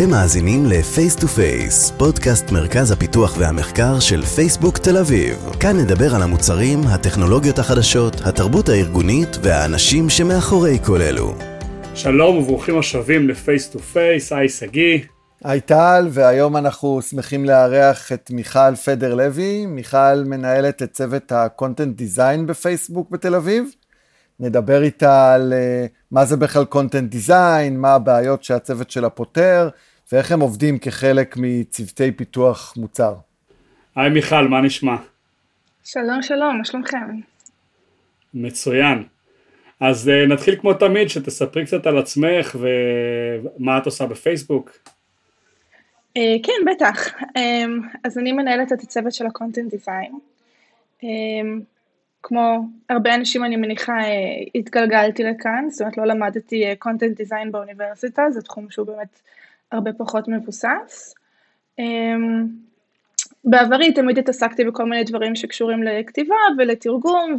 אתם מאזינים ל-Face to Face, פודקאסט מרכז הפיתוח והמחקר של פייסבוק תל אביב. כאן נדבר על המוצרים, הטכנולוגיות החדשות, התרבות הארגונית והאנשים שמאחורי כל אלו. שלום וברוכים השבים ל-Face to Face, היי שגיא. היי טל, והיום אנחנו שמחים לארח את מיכל פדר לוי. מיכל מנהלת את צוות ה-Content Design בפייסבוק בתל אביב. נדבר איתה על uh, מה זה בכלל Content Design, מה הבעיות שהצוות שלה פותר, ואיך הם עובדים כחלק מצוותי פיתוח מוצר. היי מיכל, מה נשמע? שלום שלום, מה שלומכם? מצוין. אז uh, נתחיל כמו תמיד, שתספרי קצת על עצמך ומה את עושה בפייסבוק. Uh, כן, בטח. Um, אז אני מנהלת את הצוות של ה-Content Design. Um, כמו הרבה אנשים אני מניחה התגלגלתי לכאן, זאת אומרת לא למדתי content design באוניברסיטה, זה תחום שהוא באמת הרבה פחות מבוסס. בעברי תמיד התעסקתי בכל מיני דברים שקשורים לכתיבה ולתרגום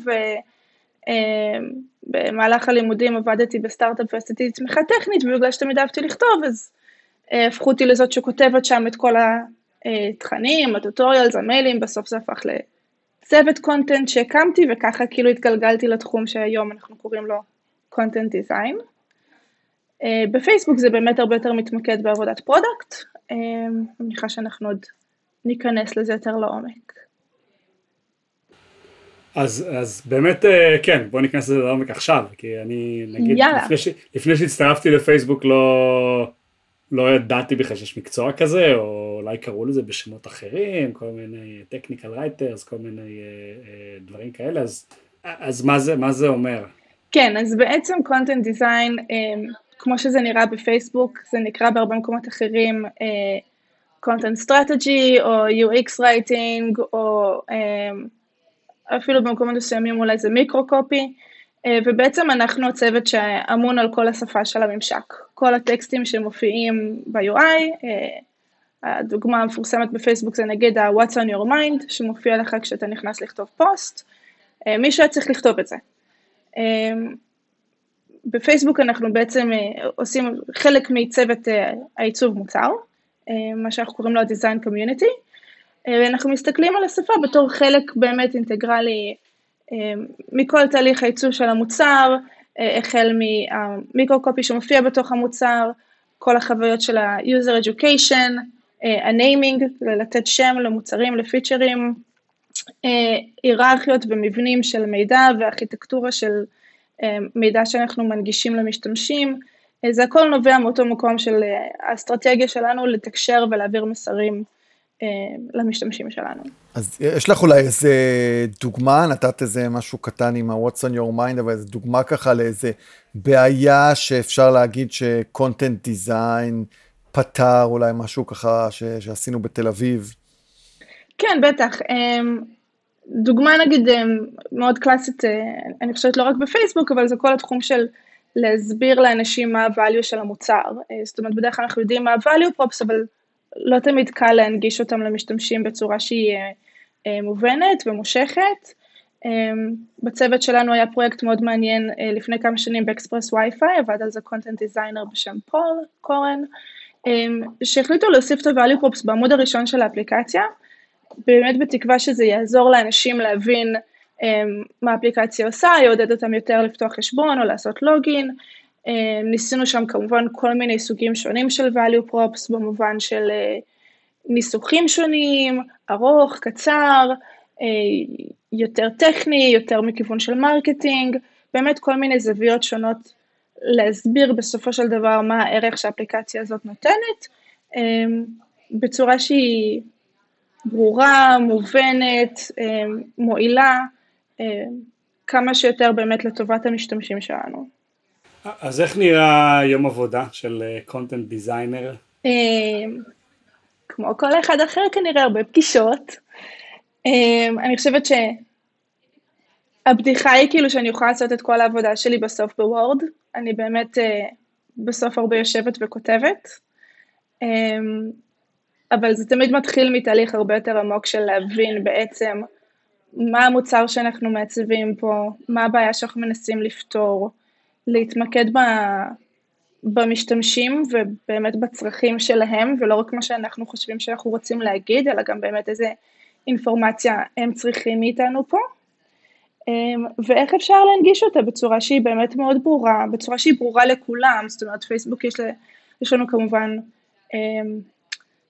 ובמהלך הלימודים עבדתי בסטארט-אפ ועשיתי תמיכה טכנית ובגלל שתמיד אהבתי לכתוב אז הפכו אותי לזאת שכותבת שם את כל התכנים, הטוטוריאלס, המיילים, בסוף זה הפך צוות קונטנט שהקמתי וככה כאילו התגלגלתי לתחום שהיום אנחנו קוראים לו content design. בפייסבוק זה באמת הרבה יותר מתמקד בעבודת product, אה, אני מניחה שאנחנו עוד ניכנס לזה יותר לעומק. אז, אז באמת אה, כן בוא ניכנס לזה לעומק עכשיו כי אני נגיד יאללה. לפני, ש, לפני שהצטרפתי לפייסבוק לא לא ידעתי בכלל שיש מקצוע כזה, או אולי קראו לזה בשמות אחרים, כל מיני technical writers, כל מיני uh, uh, דברים כאלה, אז, אז מה, זה, מה זה אומר? כן, אז בעצם content design, um, כמו שזה נראה בפייסבוק, זה נקרא בהרבה מקומות אחרים uh, content strategy, או UX writing, או um, אפילו במקומות מסוימים אולי זה מיקרו-קופי. אה, ובעצם אנחנו הצוות שאמון על כל השפה של הממשק. כל הטקסטים שמופיעים ב-UI, אה, הדוגמה המפורסמת בפייסבוק זה נגיד ה-What's on your mind, שמופיע לך כשאתה נכנס לכתוב פוסט, אה, מישהו היה צריך לכתוב את זה. בפייסבוק אנחנו בעצם עושים חלק מצוות העיצוב מוצר, מה שאנחנו קוראים לו ה-Design Community, ואנחנו מסתכלים על השפה בתור חלק באמת אינטגרלי מכל תהליך הייצור של המוצר, אה, החל מהמיקרו-קופי שמופיע בתוך המוצר, כל החוויות של ה-user education, אה, ה-naming, לתת שם למוצרים, לפיצ'רים, אה, היררכיות ומבנים של מידע וארכיטקטורה של מידע שאנחנו מנגישים למשתמשים, זה הכל נובע מאותו מקום של האסטרטגיה שלנו לתקשר ולהעביר מסרים למשתמשים שלנו. אז יש לך אולי איזה דוגמה, נתת איזה משהו קטן עם ה-What's on your mind, אבל איזה דוגמה ככה לאיזה בעיה שאפשר להגיד ש-content design פתר, אולי משהו ככה ש- שעשינו בתל אביב. כן, בטח. דוגמה נגיד אמ, מאוד קלאסית, אה, אני חושבת לא רק בפייסבוק, אבל זה כל התחום של להסביר לאנשים מה ה-value של המוצר. אה, זאת אומרת, בדרך כלל אנחנו יודעים מה ה-value props, אבל לא תמיד קל להנגיש אותם למשתמשים בצורה שהיא אה, אה, מובנת ומושכת. אה, בצוות שלנו היה פרויקט מאוד מעניין לפני כמה שנים באקספרס וי-פיי, עבד על זה content designer בשם פול קורן, שהחליטו להוסיף את ה-value props בעמוד הראשון של האפליקציה, באמת בתקווה שזה יעזור לאנשים להבין מה האפליקציה עושה, יעודד אותם יותר לפתוח חשבון או לעשות לוגין, אה, ניסינו שם כמובן כל מיני סוגים שונים של value props במובן של אה, ניסוחים שונים, ארוך, קצר, אה, יותר טכני, יותר מכיוון של marketing, באמת כל מיני זוויות שונות להסביר בסופו של דבר מה הערך שהאפליקציה הזאת נותנת, בצורה שהיא ברורה, מובנת, מועילה, כמה שיותר באמת לטובת המשתמשים שלנו. אז איך נראה יום עבודה של content uh, designer? Um, כמו כל אחד אחר כנראה הרבה פגישות. אני חושבת שהבדיחה היא כאילו שאני יכולה לעשות את כל העבודה שלי בסוף בוורד. אני באמת uh, בסוף הרבה יושבת וכותבת. אבל זה תמיד מתחיל מתהליך הרבה יותר עמוק של להבין בעצם מה המוצר שאנחנו מעצבים פה, מה הבעיה שאנחנו מנסים לפתור. להתמקד במשתמשים ובאמת בצרכים שלהם, ולא רק מה שאנחנו חושבים שאנחנו רוצים להגיד, אלא גם באמת איזה אינפורמציה הם צריכים מאיתנו פה. אמ, ואיך אפשר להנגיש אותה בצורה שהיא באמת מאוד ברורה, בצורה שהיא ברורה לכולם, זאת אומרת פייסבוק יש לנו כמובן אמ,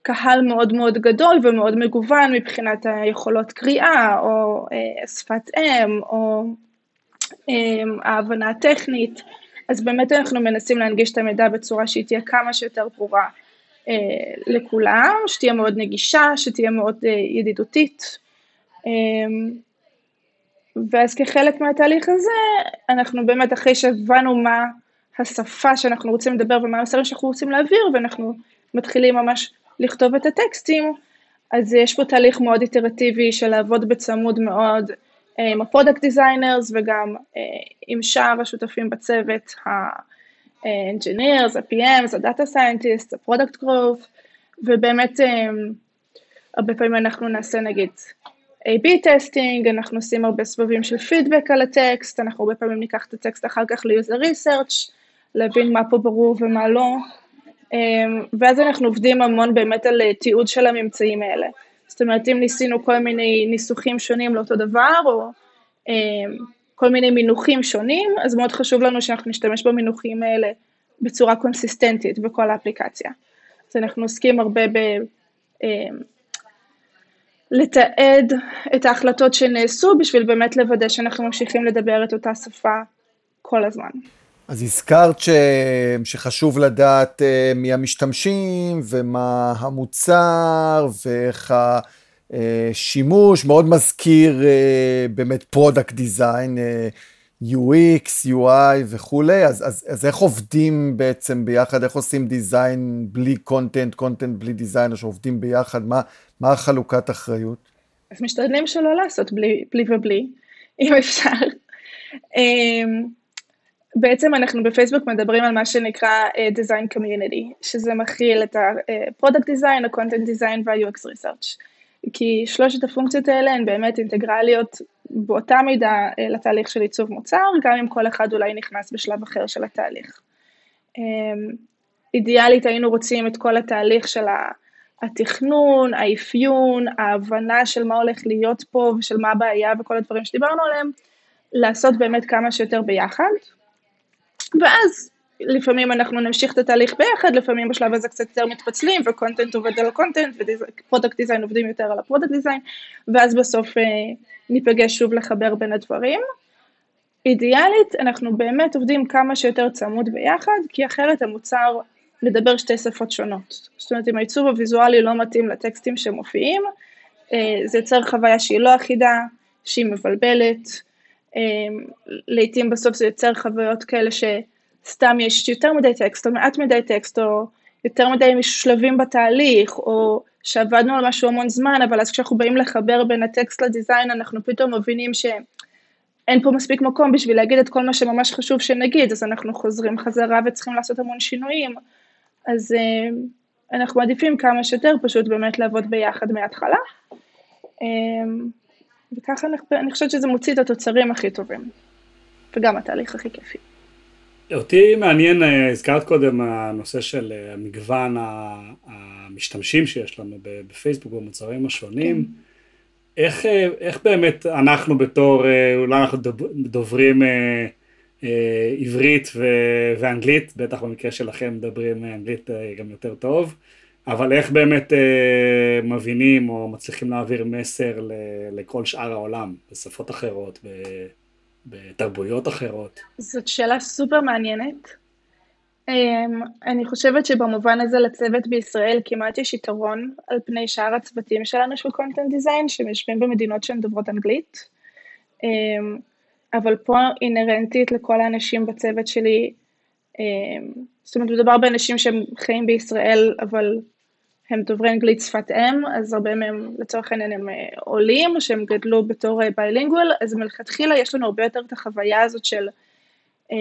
קהל מאוד מאוד גדול ומאוד מגוון מבחינת היכולות קריאה או אה, שפת אם או אמ, ההבנה הטכנית, אז באמת אנחנו מנסים להנגיש את המידע בצורה שהיא תהיה כמה שיותר ברורה אה, לכולם, שתהיה מאוד נגישה, שתהיה מאוד אה, ידידותית. ואז כחלק מהתהליך הזה, אנחנו באמת אחרי שהבנו מה השפה שאנחנו רוצים לדבר ומה המסרים שאנחנו רוצים להעביר, ואנחנו מתחילים ממש לכתוב את הטקסטים, אז יש פה תהליך מאוד איטרטיבי של לעבוד בצמוד מאוד אה, עם ה-product designers וגם אה, עם שאר השותפים בצוות, ה-engineers, ה-PMs, ה-data scientists, ה-product growth, ובאמת אה, הרבה פעמים אנחנו נעשה נגיד A-B testing, אנחנו עושים הרבה סבבים של פידבק על הטקסט, אנחנו הרבה פעמים ניקח את הטקסט אחר כך ל-user research, להבין מה פה ברור ומה לא, ואז אנחנו עובדים המון באמת על אה, תיעוד של הממצאים האלה. זאת אומרת, אם ניסינו כל מיני ניסוחים שונים לאותו דבר, או אמ, כל מיני מינוחים שונים, אז מאוד חשוב לנו שאנחנו נשתמש במינוחים האלה בצורה קונסיסטנטית בכל האפליקציה. אז אנחנו עוסקים הרבה ב... אמ, לתעד את ההחלטות שנעשו בשביל באמת לוודא שאנחנו ממשיכים לדבר את אותה שפה כל הזמן. אז הזכרת ש... שחשוב לדעת uh, מי המשתמשים ומה המוצר ואיך השימוש, מאוד מזכיר uh, באמת product design, UX, UI וכולי, אז, אז, אז איך עובדים בעצם ביחד, איך עושים design בלי content, content בלי design, או שעובדים ביחד, מה, מה החלוקת אחריות? אז משתדלים שלא לעשות בלי, בלי ובלי, אם אפשר. בעצם אנחנו בפייסבוק מדברים על מה שנקרא uh, Design Community, שזה מכיל את ה-Product Design, ה-Content Design וה-UX Research. כי שלושת הפונקציות האלה הן באמת אינטגרליות באותה מידה uh, לתהליך של עיצוב מוצר, גם אם כל אחד אולי נכנס בשלב אחר של התהליך. Um, אידיאלית היינו רוצים את כל התהליך של התכנון, האפיון, ההבנה של מה הולך להיות פה ושל מה הבעיה וכל הדברים שדיברנו עליהם, לעשות באמת כמה שיותר ביחד, ואז לפעמים אנחנו נמשיך את התהליך ביחד, לפעמים בשלב הזה קצת יותר מתפצלים, וקונטנט עובד על הקונטנט, ופרודקט דיזיין עובדים יותר על הפרודקט דיזיין, ואז בסוף אה, ניפגש שוב לחבר בין הדברים. אידיאלית, אנחנו באמת עובדים כמה שיותר צמוד ביחד, כי אחרת המוצר מדבר שתי שפות שונות. זאת אומרת, אם העיצוב הוויזואלי לא מתאים לטקסטים שמופיעים, אה, זה יוצר חוויה שהיא לא אחידה, שהיא מבלבלת, לעתים בסוף זה יוצר חוויות כאלה שסתם יש יותר מדי טקסט או מעט מדי טקסט או יותר מדי שלבים בתהליך או שעבדנו על משהו המון זמן אבל אז כשאנחנו באים לחבר בין הטקסט לדיזיין אנחנו פתאום מבינים שאין פה מספיק מקום בשביל להגיד את כל מה שממש חשוב שנגיד אז אנחנו חוזרים חזרה וצריכים לעשות המון שינויים אז אמ, אנחנו מעדיפים כמה שיותר פשוט באמת לעבוד ביחד מההתחלה. וככה אני, אני חושבת שזה מוציא את התוצרים הכי טובים, וגם התהליך הכי כיפי. אותי מעניין, אה, הזכרת קודם הנושא של אה, המגוון המשתמשים שיש לנו בפייסבוק במוצרים השונים. כן. איך, אה, איך באמת אנחנו בתור, אולי אנחנו דוברים עברית ואנגלית, בטח במקרה שלכם מדברים אנגלית גם יותר טוב, אבל איך באמת אה, מבינים או מצליחים להעביר מסר ל, לכל שאר העולם, בשפות אחרות, ב, בתרבויות אחרות? זאת שאלה סופר מעניינת. Um, אני חושבת שבמובן הזה לצוות בישראל כמעט יש יתרון על פני שאר הצוותים שלנו של קונטנט דיזיין, שהם יושבים במדינות שהן דוברות אנגלית. Um, אבל פה אינהרנטית לכל האנשים בצוות שלי, זאת אומרת, מדובר באנשים שהם חיים בישראל, אבל הם דוברי אנגלית שפת אם, אז הרבה מהם לצורך העניין הם אה, עולים, שהם גדלו בתור ביילינגואל, אז מלכתחילה יש לנו הרבה יותר את החוויה הזאת של אה,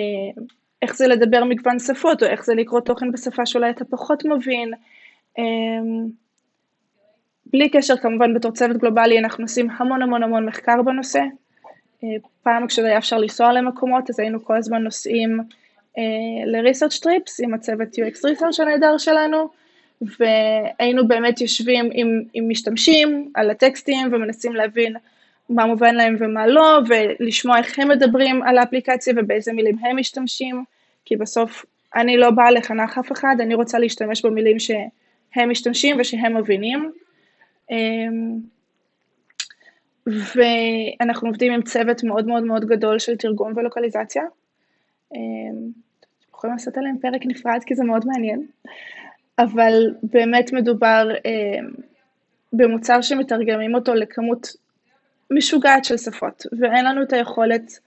איך זה לדבר מגוון שפות, או איך זה לקרוא תוכן בשפה שאולי אתה פחות מבין. אה, בלי קשר כמובן בתור צוות גלובלי אנחנו עושים המון המון המון מחקר בנושא. פעם כשזה היה אפשר לנסוע למקומות אז היינו כל הזמן נוסעים ל-research trips עם הצוות UX research הנהדר שלנו, והיינו באמת יושבים עם, עם משתמשים על הטקסטים ומנסים להבין מה מובן להם ומה לא, ולשמוע איך הם מדברים על האפליקציה ובאיזה מילים הם משתמשים, כי בסוף אני לא באה לחנך אף אחד, אני רוצה להשתמש במילים שהם משתמשים ושהם מבינים. אמ, ואנחנו עובדים עם צוות מאוד מאוד מאוד גדול של תרגום ולוקליזציה. אמ, יכולים לעשות עליהם פרק נפרד כי זה מאוד מעניין, אבל באמת מדובר אמ, במוצר שמתרגמים אותו לכמות משוגעת של שפות, ואין לנו את היכולת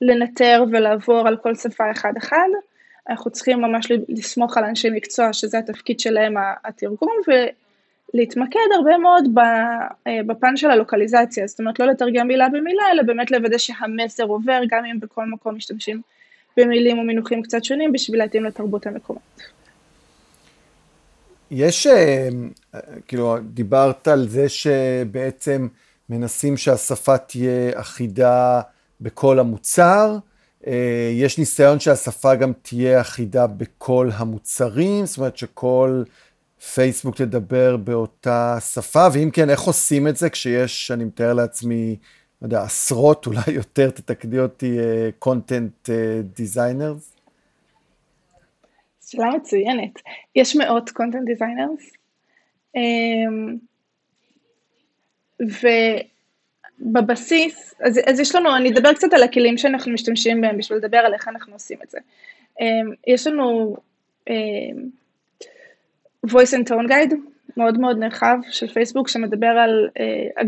לנטר ולעבור על כל שפה אחד-אחד, אנחנו צריכים ממש לסמוך על אנשי מקצוע, שזה התפקיד שלהם התרגום, ולהתמקד הרבה מאוד אה, בפן של הלוקליזציה, זאת אומרת לא לתרגם מילה במילה, אלא באמת לוודא שהמסר עובר, גם אם בכל מקום משתמשים במילים ומינוחים קצת שונים, בשביל להתאים לתרבות המקומית. יש, אה, כאילו, דיברת על זה שבעצם מנסים שהשפה תהיה אחידה בכל המוצר, אה, יש ניסיון שהשפה גם תהיה אחידה בכל המוצרים, זאת אומרת שכל פייסבוק תדבר באותה שפה, ואם כן, איך עושים את זה כשיש, אני מתאר לעצמי, לא יודע, עשרות, אולי יותר, תתקני אותי, content אה, designers? שאלה מצוינת. יש מאות content designers, ובבסיס, אז, אז יש לנו, אני אדבר קצת על הכלים שאנחנו משתמשים בהם בשביל לדבר על איך אנחנו עושים את זה. אמ, יש לנו אמ, voice and tone guide מאוד מאוד נרחב של פייסבוק שמדבר על אה,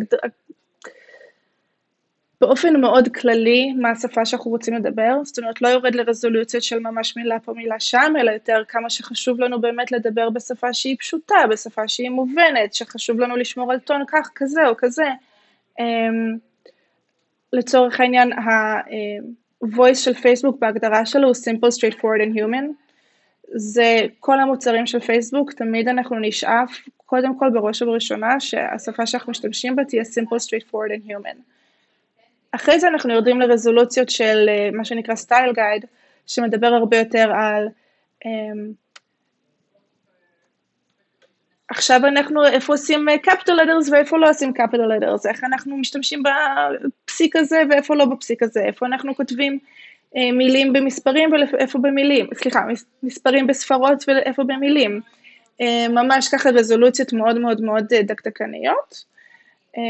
באופן מאוד כללי מה השפה שאנחנו רוצים לדבר, זאת אומרת לא יורד לרזולוציות של ממש מילה פה מילה שם, אלא יותר כמה שחשוב לנו באמת לדבר בשפה שהיא פשוטה, בשפה שהיא מובנת, שחשוב לנו לשמור על טון כך, כזה או כזה. אמ, לצורך העניין, ה-voice של פייסבוק בהגדרה שלו הוא simple, straightforward and human. זה כל המוצרים של פייסבוק, תמיד אנחנו נשאף, קודם כל בראש ובראשונה, שהשפה שאנחנו משתמשים בה תהיה simple, straightforward and human. אחרי זה אנחנו יורדים לרזולוציות של אה, מה שנקרא סטייל גייד, שמדבר הרבה יותר על um, עכשיו אנחנו, איפה עושים capital letters ואיפה לא עושים capital letters, איך אנחנו משתמשים בפסיק הזה ואיפה לא בפסיק הזה, איפה אנחנו כותבים uh, מילים במספרים ואיפה במילים, סליחה, מספרים בספרות ואיפה במילים. ממש ככה רזולוציות מאוד מאוד מאוד דקדקניות. Um,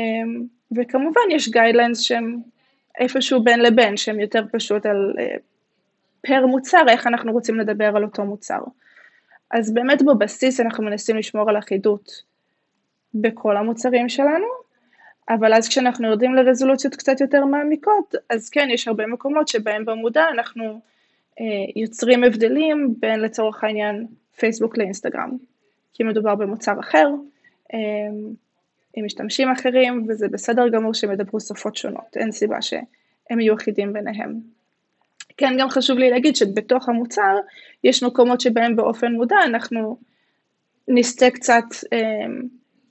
וכמובן יש guidelines שהם איפשהו בין לבין, שהם יותר פשוט על אה, per מוצר, איך אנחנו רוצים לדבר על אותו מוצר. אז באמת בבסיס אנחנו מנסים לשמור על אחידות בכל המוצרים שלנו, אבל אז כשאנחנו יורדים לרזולוציות קצת יותר מעמיקות, אז כן, יש הרבה מקומות שבהם במודע אנחנו אה, יוצרים הבדלים בין לצורך העניין פייסבוק לאינסטגרם, כי מדובר במוצר אחר, אה, עם משתמשים אחרים, וזה בסדר גמור שהם ידברו שפות שונות, אין סיבה שהם יהיו אחידים ביניהם. כן, גם חשוב לי להגיד שבתוך המוצר יש מקומות שבהם באופן מודע אנחנו נסטה קצת, אמ,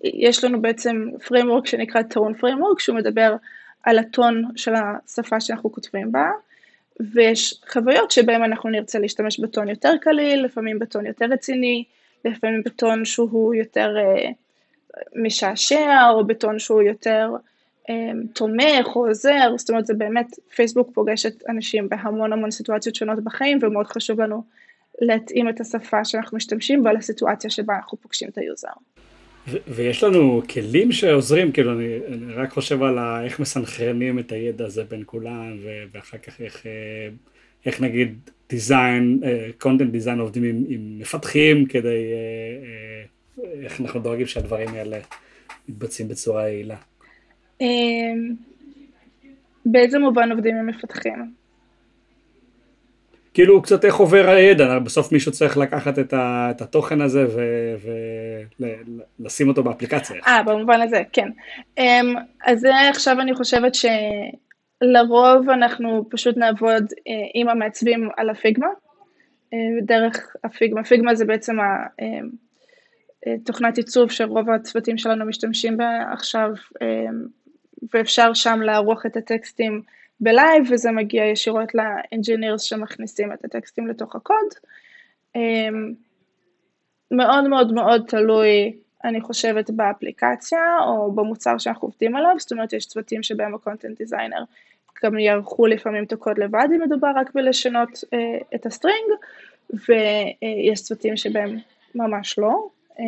יש לנו בעצם framework שנקרא tone framework, שהוא מדבר על הטון של השפה שאנחנו כותבים בה, ויש חוויות שבהן אנחנו נרצה להשתמש בטון יותר קליל, לפעמים בטון יותר רציני, לפעמים בטון שהוא יותר uh, משעשע, או בטון שהוא יותר um, תומך או עוזר, זאת אומרת זה באמת, פייסבוק פוגשת אנשים בהמון המון סיטואציות שונות בחיים, ומאוד חשוב לנו להתאים את השפה שאנחנו משתמשים בה לסיטואציה שבה אנחנו פוגשים את ה-user. ויש לנו כלים שעוזרים, כאילו אני, אני רק חושב על איך מסנכרנים את הידע הזה בין כולם, ואחר כך איך, אה, איך נגיד design, content design עובדים עם, עם מפתחים כדי uh, uh, איך אנחנו דואגים שהדברים האלה מתבצעים בצורה יעילה? אמ, באיזה מובן עובדים עם מפתחים? כאילו קצת איך עובר הידע, בסוף מישהו צריך לקחת את, ה, את התוכן הזה ולשים אותו באפליקציה. אה, במובן הזה, כן. אמ, אז זה עכשיו אני חושבת שלרוב אנחנו פשוט נעבוד אה, עם המעצבים על הפיגמה, אה, דרך הפיגמה. פיגמה זה בעצם אמ, תוכנת עיצוב שרוב הצוותים שלנו משתמשים בה עכשיו, אמ, ואפשר שם לערוך את הטקסטים ב-live, וזה מגיע ישירות ל-engineers שמכניסים את הטקסטים לתוך הקוד. אמ, מאוד מאוד מאוד תלוי, אני חושבת, באפליקציה או במוצר שאנחנו עובדים עליו, זאת אומרת, יש צוותים שבהם ה-content designer גם יערכו לפעמים את הקוד לבד אם מדובר רק בלשנות אה, את ה-string, ויש צוותים שבהם ממש לא. אה,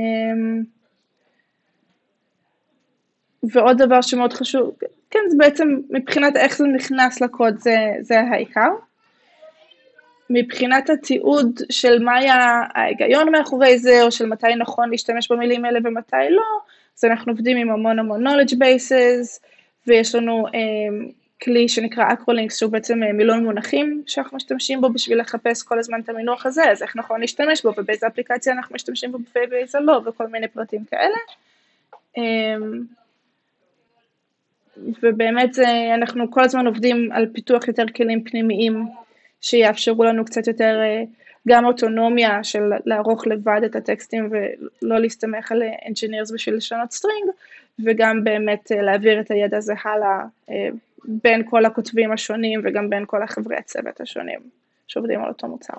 ועוד דבר שמאוד חשוב, כן, זה בעצם מבחינת איך זה נכנס לקוד זה, זה העיקר. מבחינת התיעוד של מה היה ההיגיון מאחורי זה, או של מתי נכון להשתמש במילים האלה ומתי לא, אז אנחנו עובדים עם המון המון knowledge bases, ויש לנו um, כלי שנקרא אקרולינקס, שהוא בעצם אה, מילון מונחים שאנחנו משתמשים בו בשביל לחפש כל הזמן את המינוח הזה, אז איך נכון להשתמש בו, ובאיזה אפליקציה אנחנו משתמשים בו ובאיזה לא, וכל מיני פרטים כאלה. אמ, ובאמת אנחנו כל הזמן עובדים על פיתוח יותר כלים פנימיים שיאפשרו לנו קצת יותר אה, גם אוטונומיה של לערוך לבד את הטקסטים ולא להסתמך על engineers בשביל לשנות string, וגם באמת אה, להעביר את הידע הזה הלאה בין כל הכותבים השונים וגם בין כל החברי הצוות השונים שעובדים על אותו מוצר.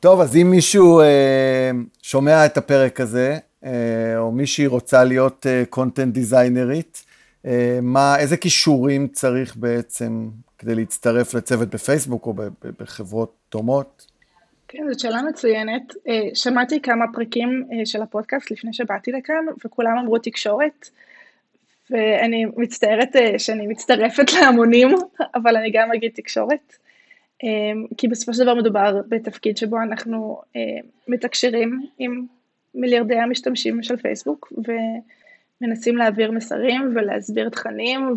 טוב, אז אם מישהו אה, שומע את הפרק הזה, אה, או מישהי רוצה להיות קונטנט אה, דיזיינרית, אה, מה, איזה כישורים צריך בעצם כדי להצטרף לצוות בפייסבוק או בחברות דומות? כן, זאת שאלה מצוינת. אה, שמעתי כמה פרקים אה, של הפודקאסט לפני שבאתי לכאן, וכולם אמרו תקשורת. ואני מצטערת אה, שאני מצטרפת להמונים, אבל אני גם אגיד תקשורת, אה, כי בסופו של דבר מדובר בתפקיד שבו אנחנו אה, מתקשרים עם מיליארדי המשתמשים של פייסבוק, ומנסים להעביר מסרים ולהסביר תכנים,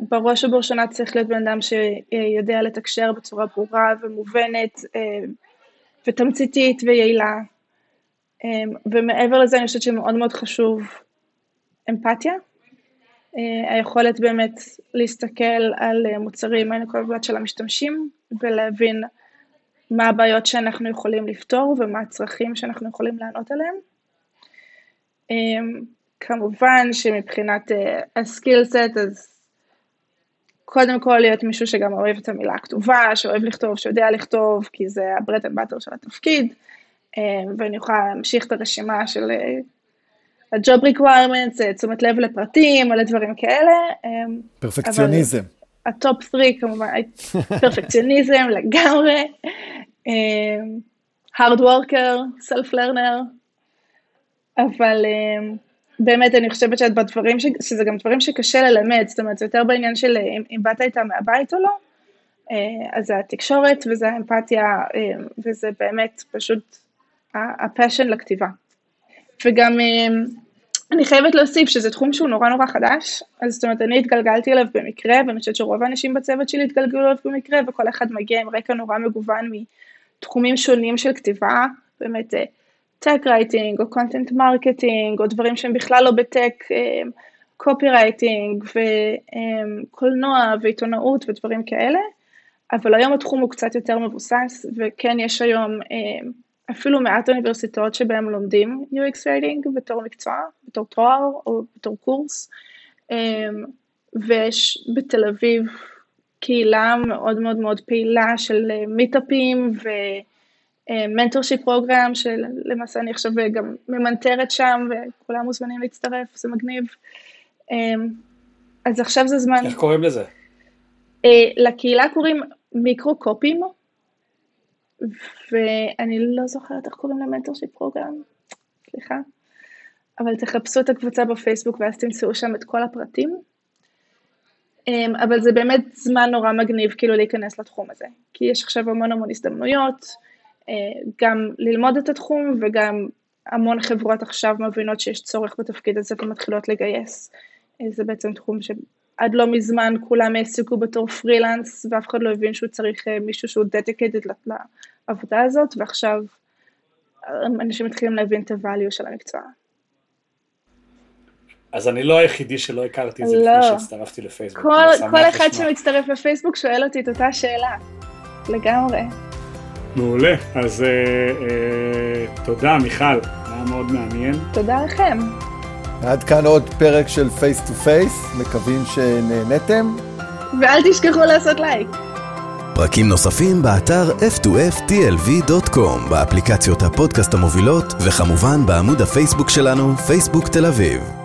ובראש ובראשונה צריך להיות בן אדם שיודע לתקשר בצורה ברורה ומובנת ותמציתית ויעילה. ומעבר לזה אני חושבת שמאוד מאוד חשוב אמפתיה, אה, היכולת באמת להסתכל על אה, מוצרים מהנקודת של המשתמשים ולהבין מה הבעיות שאנחנו יכולים לפתור ומה הצרכים שאנחנו יכולים לענות עליהם. אה, כמובן שמבחינת הסקיל סט אז קודם כל להיות מישהו שגם אוהב את המילה הכתובה, שאוהב לכתוב, שיודע לכתוב, כי זה ה-bread and butter של התפקיד, ואני יכולה להמשיך את הרשימה של ה-job requirements, תשומת לב לפרטים, מלא דברים כאלה. אמ, פרפקציוניזם. ה-top 3 כמובן, פרפקציוניזם לגמרי, אמ, hard worker, self learner, אבל אמ, באמת אני חושבת שאת בדברים, ש... שזה גם דברים שקשה ללמד, זאת אומרת זה יותר בעניין של אם, אם באת איתה מהבית או לא, אה, אז זה התקשורת וזה האמפתיה וזה באמת פשוט ה passion לכתיבה. וגם אני חייבת להוסיף שזה תחום שהוא נורא נורא חדש, אז זאת אומרת אני התגלגלתי אליו במקרה, ואני חושבת שרוב האנשים בצוות שלי התגלגלו אליו במקרה, וכל אחד מגיע עם רקע נורא מגוון מתחומים שונים של כתיבה, באמת tech אה, writing, או content marketing, או דברים שהם בכלל לא ב tech, copywriting, וקולנוע, ועיתונאות, ודברים כאלה, אבל היום התחום הוא קצת יותר מבוסס, וכן יש היום אה, אפילו מעט אוניברסיטאות שבהם לומדים UX Writing בתור מקצוע, בתור תואר או בתור קורס, אמ, ויש בתל אביב קהילה מאוד מאוד מאוד פעילה של מיטאפים ו mentorship program, שלמעשה אני עכשיו גם ממנטרת שם וכולם מוזמנים להצטרף, זה מגניב. אמ, אז עכשיו זה זמן... איך קוראים לזה? אה, לקהילה קוראים מיקרו קופים. ואני לא זוכרת איך קוראים ל mentorship program, סליחה, אבל תחפשו את הקבוצה בפייסבוק ואז תמצאו שם את כל הפרטים. אמ, אבל זה באמת זמן נורא מגניב כאילו להיכנס לתחום הזה, כי יש עכשיו המון המון הזדמנויות, אה, גם ללמוד את התחום וגם המון חברות עכשיו מבינות שיש צורך בתפקיד הזה ומתחילות לגייס. אה, זה בעצם תחום שעד לא מזמן כולם העסיקו בתור פרילנס ואף אחד לא הבין שהוא צריך אה, מישהו שהוא dedicated העבודה הזאת, ועכשיו אנשים מתחילים להבין את הvalue של המקצוע. אז אני לא היחידי שלא הכרתי את זה לא. לפני שהצטרפתי לפייסבוק. כל, כל אחד שמצטרף לפייסבוק שואל אותי את אותה שאלה, לגמרי. מעולה, אז אה, אה, תודה מיכל, היה מאוד מעניין. תודה לכם. עד כאן עוד פרק של Face to Face, מקווים שנהנתם. ואל תשכחו לעשות לייק. פרקים נוספים באתר f2ftlv.com, באפליקציות הפודקאסט המובילות, וכמובן בעמוד הפייסבוק שלנו, פייסבוק תל אביב.